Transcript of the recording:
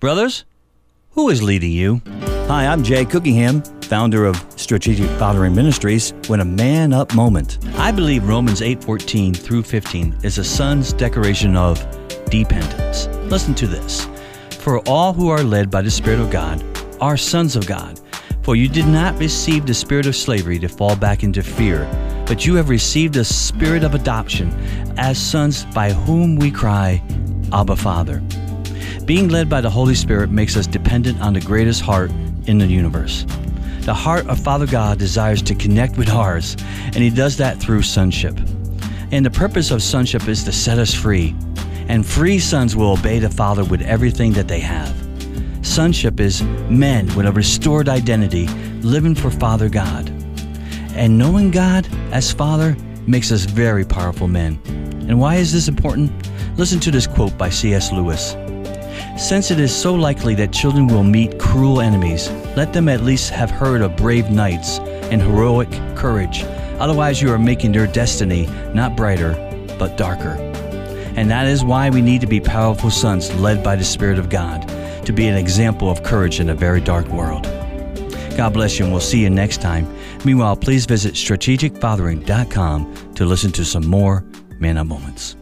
Brothers, who is leading you? Hi, I'm Jay Cookingham, founder of Strategic Fathering Ministries, when a man up moment. I believe Romans 8:14 through 15 is a son's declaration of dependence. Listen to this. For all who are led by the Spirit of God are sons of God. For you did not receive the spirit of slavery to fall back into fear, but you have received the spirit of adoption as sons by whom we cry, Abba Father. Being led by the Holy Spirit makes us dependent on the greatest heart in the universe. The heart of Father God desires to connect with ours, and He does that through sonship. And the purpose of sonship is to set us free, and free sons will obey the Father with everything that they have. Sonship is men with a restored identity living for Father God. And knowing God as Father makes us very powerful men. And why is this important? Listen to this quote by C.S. Lewis. Since it is so likely that children will meet cruel enemies, let them at least have heard of brave knights and heroic courage. Otherwise, you are making their destiny not brighter, but darker. And that is why we need to be powerful sons led by the Spirit of God to be an example of courage in a very dark world. God bless you, and we'll see you next time. Meanwhile, please visit strategicfathering.com to listen to some more Man Up Moments.